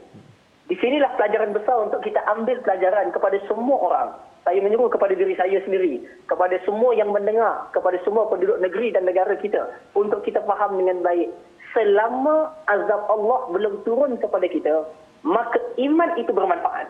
C: Di sinilah pelajaran besar untuk kita ambil pelajaran kepada semua orang saya menyuruh kepada diri saya sendiri, kepada semua yang mendengar, kepada semua penduduk negeri dan negara kita untuk kita faham dengan baik. Selama azab Allah belum turun kepada kita, maka iman itu bermanfaat.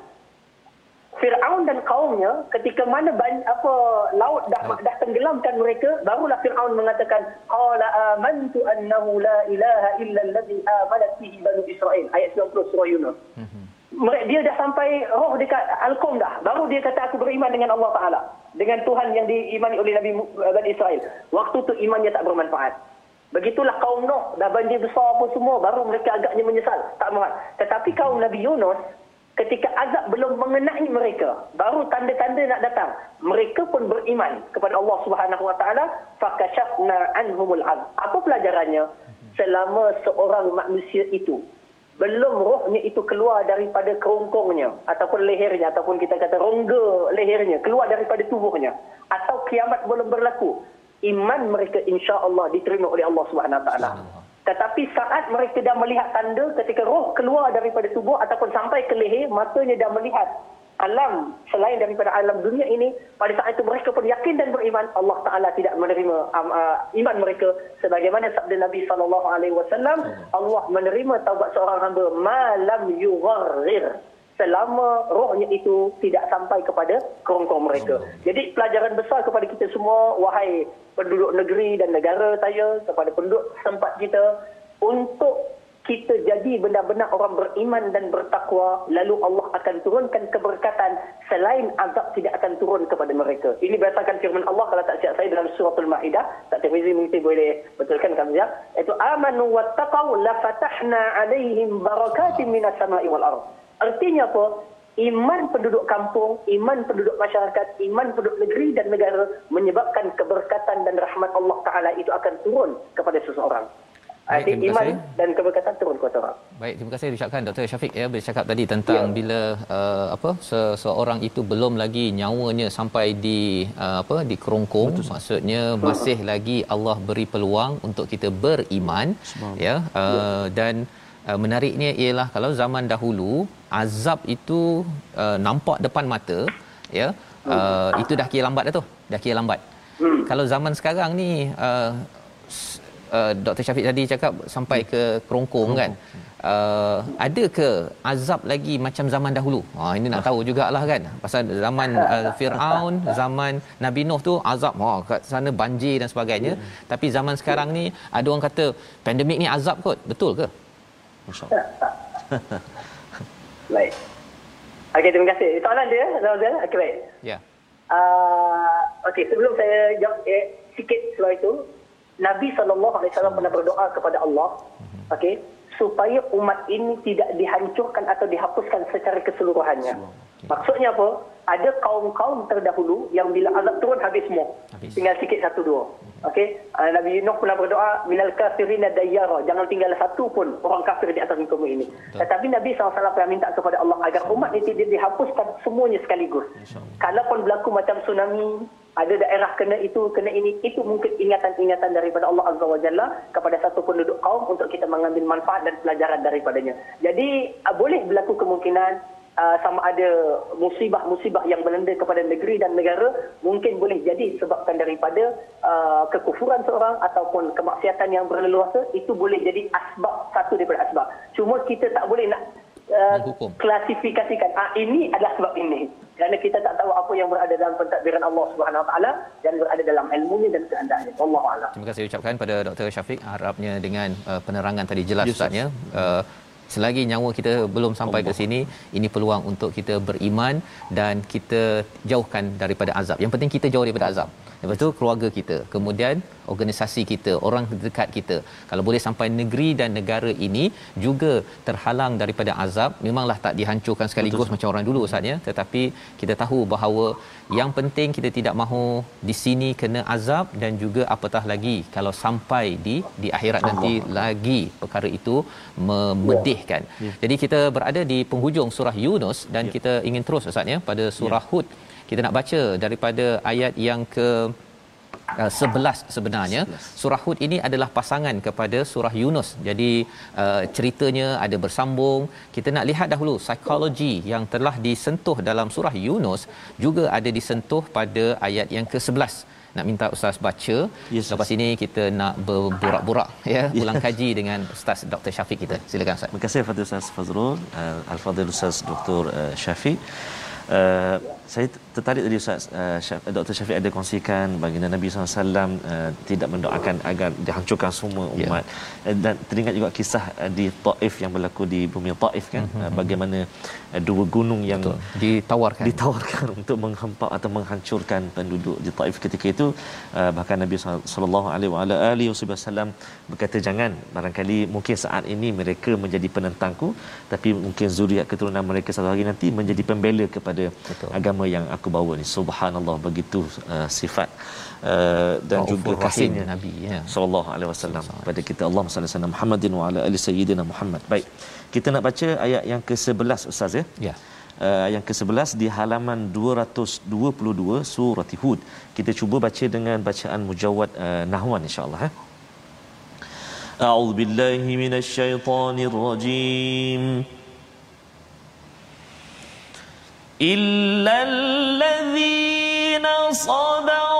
C: Fir'aun dan kaumnya ketika mana ban, apa laut dah dah tenggelamkan mereka barulah Fir'aun mengatakan qala amantu annahu la ilaha illa allazi amanat bihi banu Israel ayat 90 surah Yunus. Mm-hmm dia dah sampai roh dekat Al-Qum dah. Baru dia kata aku beriman dengan Allah Ta'ala. Dengan Tuhan yang diimani oleh Nabi Bani Israel. Waktu tu imannya tak bermanfaat. Begitulah kaum Nuh. Dah banjir besar apa semua. Baru mereka agaknya menyesal. Tak bermanfaat. Tetapi kaum Nabi Yunus. Ketika azab belum mengenai mereka. Baru tanda-tanda nak datang. Mereka pun beriman kepada Allah Subhanahu Wa Ta'ala. Fakashafna anhumul azab. Apa pelajarannya? Selama seorang manusia itu belum rohnya itu keluar daripada kerongkongnya ataupun lehernya ataupun kita kata rongga lehernya keluar daripada tubuhnya. Atau kiamat belum berlaku iman mereka insya-Allah diterima oleh Allah Subhanahu taala. Tetapi saat mereka dah melihat tanda ketika roh keluar daripada tubuh ataupun sampai ke leher matanya dah melihat alam selain daripada alam dunia ini pada saat itu mereka pun yakin dan beriman Allah taala tidak menerima um, uh, iman mereka sebagaimana sabda Nabi sallallahu alaihi wasallam Allah menerima taubat seorang hamba malam yugharrir selama rohnya itu tidak sampai kepada kerongkong mereka. Jadi pelajaran besar kepada kita semua, wahai penduduk negeri dan negara saya, kepada penduduk tempat kita, untuk kita jadi benar-benar orang beriman dan bertakwa, lalu Allah akan turunkan keberkatan selain azab tidak akan turun kepada mereka. Ini berdasarkan firman Allah kalau tak siap saya dalam suratul Maidah, tak Tirmizi mungkin boleh betulkan kami ya. Itu amanu wattaqau la fatahna alaihim barakatin minas sama'i wal ardh. Artinya apa? Iman penduduk kampung, iman penduduk masyarakat, iman penduduk negeri dan negara menyebabkan keberkatan dan rahmat Allah Ta'ala itu akan turun kepada seseorang.
A: Baik, terima
C: iman
A: kasih.
C: dan keberkatan turun kepada orang.
A: Baik, terima kasih diucapkan Dr. Syafiq ya bercakap tadi tentang ya. bila uh, apa seseorang itu belum lagi nyawanya sampai di uh, apa di kerongkong Betul. maksudnya masih lagi Allah beri peluang untuk kita beriman ya uh, dan uh, menariknya ialah kalau zaman dahulu azab itu uh, nampak depan mata ya uh, itu dah kira lambat dah tu dah kira lambat
C: Hmm.
A: kalau zaman sekarang ni uh, uh, Dr. Syafiq tadi cakap sampai ke kerongkong kan uh, ada ke azab lagi macam zaman dahulu ha ini nak tahu jugalah kan pasal zaman uh, Firaun zaman Nabi Nuh tu azab ha kat sana banjir dan sebagainya tapi zaman sekarang ni ada orang kata pandemik ni azab kot betul ke
B: Masya-Allah.
C: Baik. Okey, terima kasih. Soalan dia, Razal. Okey, baik.
A: ya
C: Uh, Okey, sebelum saya jawab eh, sikit soal itu, Nabi SAW pernah berdoa kepada Allah, okey, supaya umat ini tidak dihancurkan atau dihapuskan secara keseluruhannya. Maksudnya apa? Ada kaum-kaum terdahulu yang bila azab turun habis semua.
A: Habis.
C: Tinggal sikit satu dua. Okey, uh, Nabi Nuh pernah berdoa minal kafirina dayyara, jangan tinggal satu pun orang kafir di atas muka bumi ini. Tetapi Nabi SAW pernah minta kepada Allah agar umat ini tidak dihapuskan semuanya sekaligus. Kalaupun berlaku macam tsunami, ada daerah kena itu, kena ini, itu mungkin ingatan-ingatan daripada Allah Azza wa Jalla kepada satu penduduk kaum untuk kita mengambil manfaat dan pelajaran daripadanya. Jadi, uh, boleh berlaku kemungkinan uh, sama ada musibah-musibah yang melanda kepada negeri dan negara mungkin boleh jadi disebabkan daripada uh, kekufuran seorang ataupun kemaksiatan yang berleluasa itu boleh jadi asbab satu daripada asbab. Cuma kita tak boleh nak uh, klasifikasikan ah ini adalah sebab ini. Kerana kita tak tahu apa yang berada dalam pentadbiran Allah Subhanahu Wa Taala dan berada dalam ilmunya dan kehendaknya. Wallahu a'lam.
A: Terima kasih ucapkan pada Dr. Syafiq harapnya dengan uh, penerangan tadi jelas
B: Yes,
A: Ustaz ya. Uh, selagi nyawa kita belum sampai ke sini ini peluang untuk kita beriman dan kita jauhkan daripada azab. Yang penting kita jauh daripada azab. Lepas tu keluarga kita, kemudian organisasi kita, orang dekat kita. Kalau boleh sampai negeri dan negara ini juga terhalang daripada azab, memanglah tak dihancurkan sekaligus Betul. macam orang dulu Ustaz ya, tetapi kita tahu bahawa yang penting kita tidak mahu di sini kena azab dan juga apatah lagi kalau sampai di di akhirat nanti lagi perkara itu memedihkan. Ya. Jadi kita berada di penghujung surah Yunus dan ya. kita ingin terus Ustaz ya pada surah ya. Hud. Kita nak baca daripada ayat yang ke Uh, 11 sebenarnya. 11. surah hud ini adalah pasangan kepada surah yunus. Jadi uh, ceritanya ada bersambung. Kita nak lihat dahulu psikologi yang telah disentuh dalam surah yunus juga ada disentuh pada ayat yang ke-11 nak minta ustaz baca. Yes, lepas ini kita nak berborak-borak ya ulang kaji dengan ustaz Dr Syafiq kita. Silakan ustaz.
B: Terima kasih Fadil Ustaz Fazrul, uh, Al-Fadil Ustaz Dr. Uh, Syafiq. Uh, saya tertarik tadi Ustaz uh, Syaf, Dr. Syafiq ada kongsikan baginda Nabi SAW uh, tidak mendoakan agar dihancurkan semua umat yeah. uh, dan teringat juga kisah uh, di Taif yang berlaku di bumi Taif kan mm-hmm. uh, bagaimana uh, dua gunung yang
A: Betul. ditawarkan
B: ditawarkan untuk menghempak atau menghancurkan penduduk di Taif ketika itu uh, bahkan Nabi sallallahu alaihi wasallam berkata jangan barangkali mungkin saat ini mereka menjadi penentangku tapi mungkin zuriat keturunan mereka satu hari nanti menjadi pembela kepada Betul. agama yang aku aku bawah ni. Subhanallah begitu uh, sifat. Uh, dan
A: Raufur
B: juga kasihnya
A: nabi ya.
B: Sallallahu alaihi wasallam. Pada kita Allah sallallahu alaihi Muhammadin wa ala ali sayyidina Muhammad. Baik. Kita nak baca ayat yang ke-11 ustaz ya?
A: Ya.
B: Uh, yang ke-11 di halaman 222 surah Hud. Kita cuba baca dengan bacaan mujawad uh, nahwan insya-Allah eh. A'udzubillahi minasyaitonirrajim. إلا الذين صبروا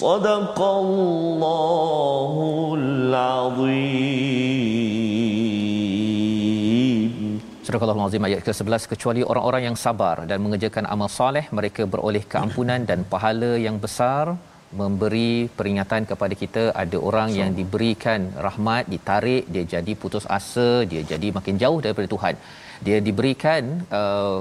B: صدق الله العظيم
A: Surah Al-Azim ayat ke-11 kecuali orang-orang yang sabar dan mengerjakan amal soleh mereka beroleh keampunan dan pahala yang besar memberi peringatan kepada kita ada orang so. yang diberikan rahmat ditarik dia jadi putus asa dia jadi makin jauh daripada Tuhan dia diberikan uh,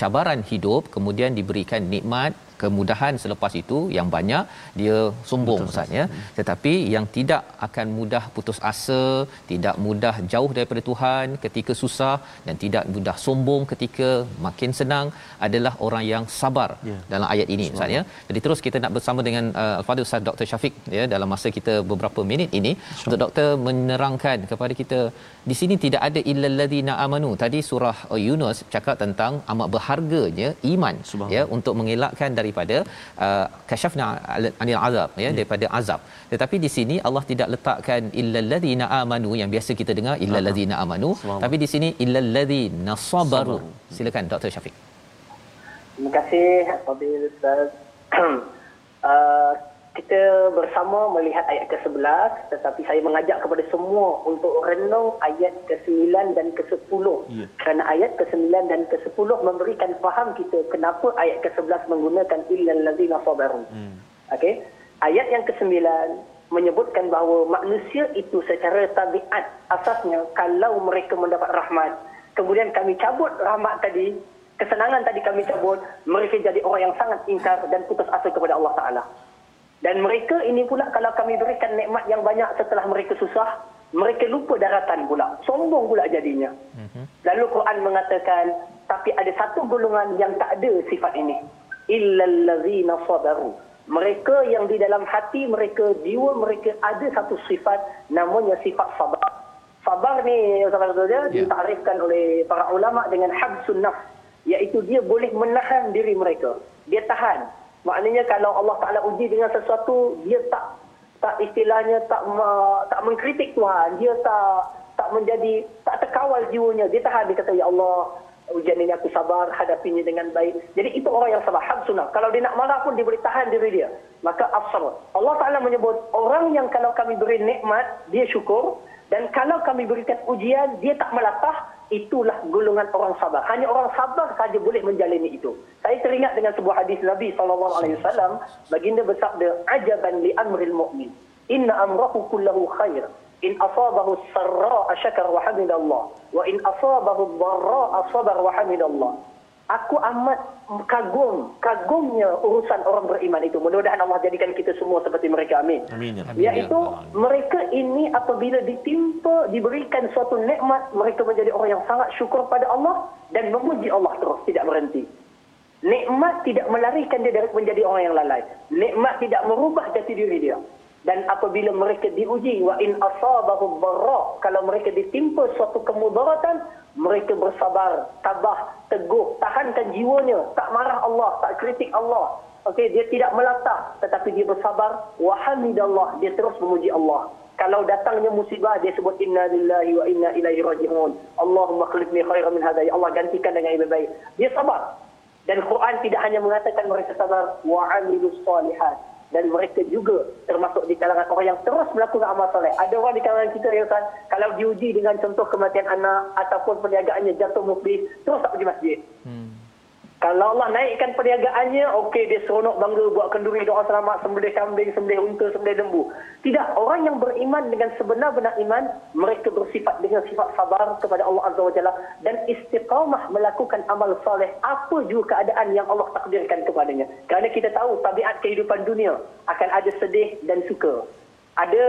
A: cabaran hidup kemudian diberikan nikmat kemudahan selepas itu yang banyak dia sombong Ustaz ya tetapi yang tidak akan mudah putus asa tidak mudah jauh daripada Tuhan ketika susah dan tidak mudah sombong ketika makin senang adalah orang yang sabar ya. dalam ayat ini Ustaz ya jadi terus kita nak bersama dengan uh, Al-Fadhil Ustaz Dr Syafiq ya dalam masa kita beberapa minit ini. Syafiq. untuk doktor menerangkan kepada kita di sini tidak ada illal ladzina amanu. Tadi surah uh, Yunus cakap tentang amat berharganya iman ya untuk mengelakkan daripada uh, kasyafna anil azab ya, ya daripada azab. Tetapi di sini Allah tidak letakkan illal ladzina amanu yang biasa kita dengar illal ladzina amanu. Tapi di sini illal ladzina sabaru. Silakan Dr Syafiq.
C: Terima kasih Fadil Ustaz. uh, kita bersama melihat ayat ke-11 tetapi saya mengajak kepada semua untuk renung ayat ke-9 dan ke-10 yeah. kerana ayat ke-9 dan ke-10 memberikan faham kita kenapa ayat ke-11 menggunakan illal ladzina sabaru. Hmm. Okey. Ayat yang ke-9 menyebutkan bahawa manusia itu secara tabiat asasnya kalau mereka mendapat rahmat kemudian kami cabut rahmat tadi kesenangan tadi kami cabut mereka jadi orang yang sangat ingkar dan putus asa kepada Allah Taala. Dan mereka ini pula kalau kami berikan nikmat yang banyak setelah mereka susah, mereka lupa daratan pula. Sombong pula jadinya. Mhm. Lalu Quran mengatakan, tapi ada satu golongan yang tak ada sifat ini. Illallazina sabaru. Mereka yang di dalam hati mereka, jiwa mereka ada satu sifat namanya sifat sabar. Sabar ni, saudara-saudara, yeah. ditarifkan oleh para ulama dengan habsun nafs. Iaitu dia boleh menahan diri mereka. Dia tahan. Maknanya kalau Allah Taala uji dengan sesuatu, dia tak tak istilahnya tak tak mengkritik Tuhan, dia tak tak menjadi tak terkawal jiwanya. Dia tahan dia kata ya Allah, ujian ini aku sabar hadapinya dengan baik. Jadi itu orang yang sabar sunnah. Kalau dia nak marah pun dia boleh tahan diri dia. Maka afsar. Allah Taala menyebut orang yang kalau kami beri nikmat, dia syukur dan kalau kami berikan ujian, dia tak melatah, itulah golongan orang sabar. Hanya orang sabar saja boleh menjalani itu. Saya teringat dengan sebuah hadis Nabi wasallam, baginda bersabda, "Ajaban li amril mu'min. Inna amrahu kullahu khair. In asabahu sarra syakar wa hamidallah, wa in asabahu dharra sabar wa hamidallah." Aku amat kagum, kagumnya urusan orang beriman itu. Mudah-mudahan Allah jadikan kita semua seperti mereka. Amin. Amin. Ya Iaitu mereka ini apabila ditimpa, diberikan suatu nikmat, mereka menjadi orang yang sangat syukur pada Allah dan memuji Allah terus, tidak berhenti. Nikmat tidak melarikan dia dari menjadi orang yang lalai. Nikmat tidak merubah jati diri dia. Dan apabila mereka diuji, wa in asabahu dharra, kalau mereka ditimpa suatu kemudaratan, mereka bersabar, tabah, teguh, tahankan jiwanya, tak marah Allah, tak kritik Allah. Okey, dia tidak melatah tetapi dia bersabar, wa hamidallah, dia terus memuji Allah. Kalau datangnya musibah dia sebut inna lillahi wa inna ilaihi raji'un. Allahumma khlifni khairan min hadha. Ya Allah gantikan dengan yang lebih baik. Dia sabar. Dan Quran tidak hanya mengatakan mereka sabar wa amilus salihat dan mereka juga termasuk di kalangan orang yang terus melakukan amal soleh. Ada orang di kalangan kita yang kan, kalau diuji dengan contoh kematian anak ataupun perniagaannya jatuh muflis, terus tak pergi masjid. Hmm. Kalau Allah naikkan perniagaannya, okey dia seronok bangga buat kenduri doa selamat, sembelih kambing, sembelih unta, sembelih lembu. Tidak, orang yang beriman dengan sebenar-benar iman, mereka bersifat dengan sifat sabar kepada Allah Azza wa Jalla dan istiqamah melakukan amal soleh apa juga keadaan yang Allah takdirkan kepadanya. Kerana kita tahu tabiat kehidupan dunia akan ada sedih dan suka ada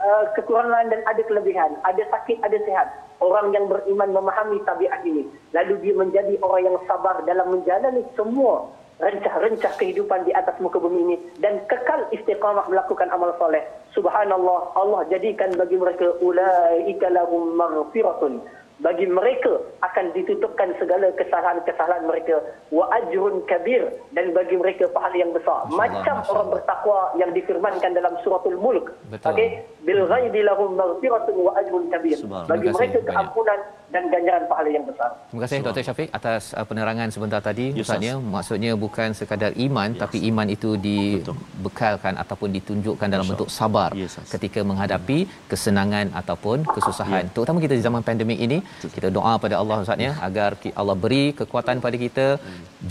C: uh, kekurangan dan ada kelebihan, ada sakit, ada sehat. Orang yang beriman memahami tabiat ini, lalu dia menjadi orang yang sabar dalam menjalani semua rencah-rencah kehidupan di atas muka bumi ini dan kekal istiqamah melakukan amal soleh. Subhanallah, Allah jadikan bagi mereka ulaika lahum maghfiratun. Bagi mereka akan ditutupkan segala kesalahan-kesalahan mereka. Wa ajrun kabir. Dan bagi mereka pahala yang besar.
A: Masya
C: macam
A: Allah, Masya
C: orang bertakwa yang difirmankan dalam suratul mulk. Okey bil ghaibi lahum maghfiratun wa ajrun kabir bagi mereka
A: banyak.
C: keampunan dan ganjaran pahala yang besar
A: Terima kasih Dr. Syafiq atas uh, penerangan sebentar tadi.
B: Ya,
A: Ustaznya maksudnya bukan sekadar iman yes. tapi iman itu dibekalkan ataupun ditunjukkan dalam bentuk sabar
B: Ya, Ustaz.
A: ketika menghadapi kesenangan ataupun kesusahan.
B: Ya.
A: Terutama kita di zaman pandemik ini, kita doa pada Allah Ustaznya agar ki- Allah beri kekuatan pada kita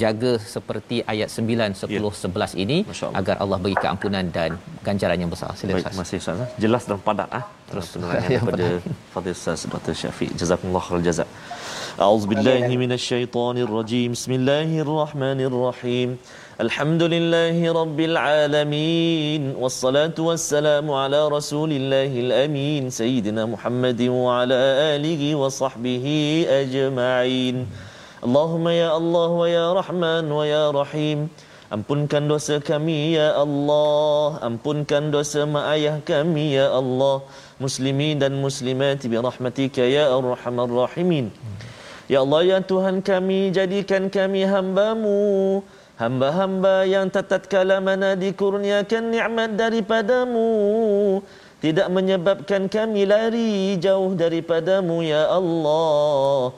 A: jaga seperti ayat 9, 10, 11 ini
B: Ya.
A: Agar Allah beri keampunan dan ganjaran yang besar. Sila
B: Baik,
A: Ustaz.
B: terima kasih Ustaz. ah. Jelas dan padat ah. Terus penerangan daripada Fadil Ustaz Dr. Syafiq. Jazakumullah khairal jazak. أعوذ بالله من الشيطان الرجيم بسم الله الرحمن الرحيم الحمد لله رب العالمين والصلاة والسلام على رسول الله الأمين سيدنا محمد وعلى آله وصحبه أجمعين اللهم يا الله ويا رحمن ويا رحيم Ampunkan dosa kami ya Allah. Ampunkan dosa mak ayah kami ya Allah. Muslimin dan muslimat bi rahmatika ya arhamar rahimin. Ya Allah ya Tuhan kami jadikan kami hambamu. Hamba-hamba yang tak kala mana dikurniakan nikmat daripadamu. Tidak menyebabkan kami lari jauh daripadamu ya Allah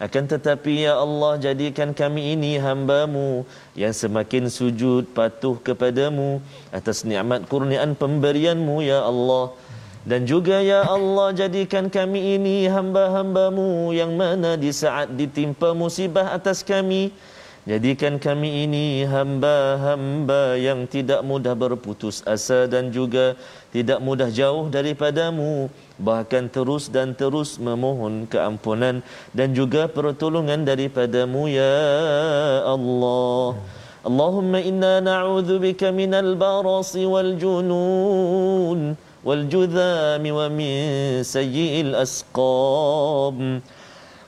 B: akan tetapi ya Allah jadikan kami ini hambamu yang semakin sujud patuh kepadamu atas nikmat kurniaan pemberianmu ya Allah. Dan juga ya Allah jadikan kami ini hamba-hambamu yang mana di saat ditimpa musibah atas kami. Jadikan kami ini hamba-hamba yang tidak mudah berputus asa dan juga tidak mudah jauh daripadamu bahkan terus dan terus memohon keampunan dan juga pertolongan daripadamu ya Allah. Allahumma inna na'udzu bika minal barasi wal junun wal judhami wa min sayyi'il asqam.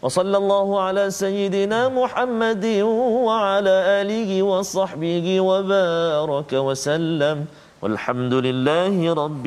B: وصلى الله على سيدنا محمد وعلى آله وصحبه وبارك وسلم والحمد لله رب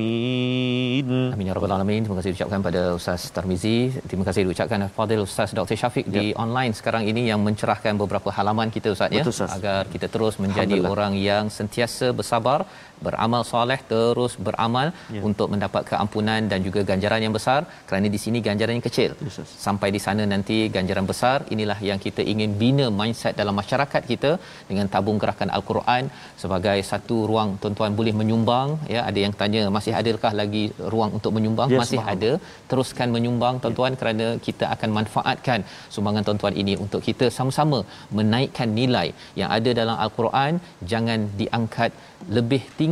B: العالمين
A: Amin ya rabbal alamin. Terima kasih diucapkan pada Ustaz Tarmizi. Terima kasih diucapkan Fadil Ustaz Dr. Syafiq di online sekarang ini yang mencerahkan beberapa halaman kita Ustaz ya
B: Betul, Ustaz.
A: agar kita terus menjadi
B: Alhamdulillah.
A: orang yang sentiasa bersabar, beramal soleh, terus beramal
B: Ya.
A: untuk mendapat keampunan dan juga ganjaran yang besar kerana di sini ganjaran yang kecil.
B: Ustaz.
A: Sampai di sana nanti ganjaran besar. Inilah yang kita ingin bina mindset dalam masyarakat kita dengan tabung gerakan Al-Quran sebagai satu ruang tuan-tuan boleh menyumbang ya ada yang tanya masih adakah lagi ruang untuk menyumbang
B: Yes,
A: masih
B: faham.
A: ada teruskan menyumbang tuan-tuan kerana kita akan manfaatkan sumbangan tuan-tuan ini untuk kita sama-sama menaikkan nilai yang ada dalam al-Quran jangan diangkat lebih tinggi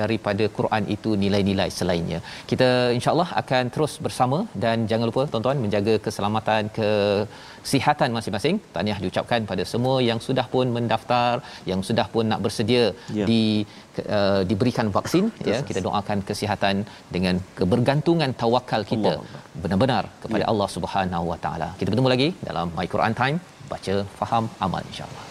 A: daripada Quran itu nilai-nilai selainnya. Kita insya-Allah akan terus bersama dan jangan lupa tuan-tuan menjaga keselamatan kesihatan masing-masing. Tahniah diucapkan pada semua yang sudah pun mendaftar, yang sudah pun nak bersedia
B: Ya.
A: di uh, diberikan vaksin ya. Kita doakan kesihatan dengan kebergantungan tawakal kita
B: Allah.
A: benar-benar kepada
B: Ya.
A: Allah Subhanahu Wa Taala. Kita bertemu lagi dalam My Quran Time baca faham amal insya-Allah.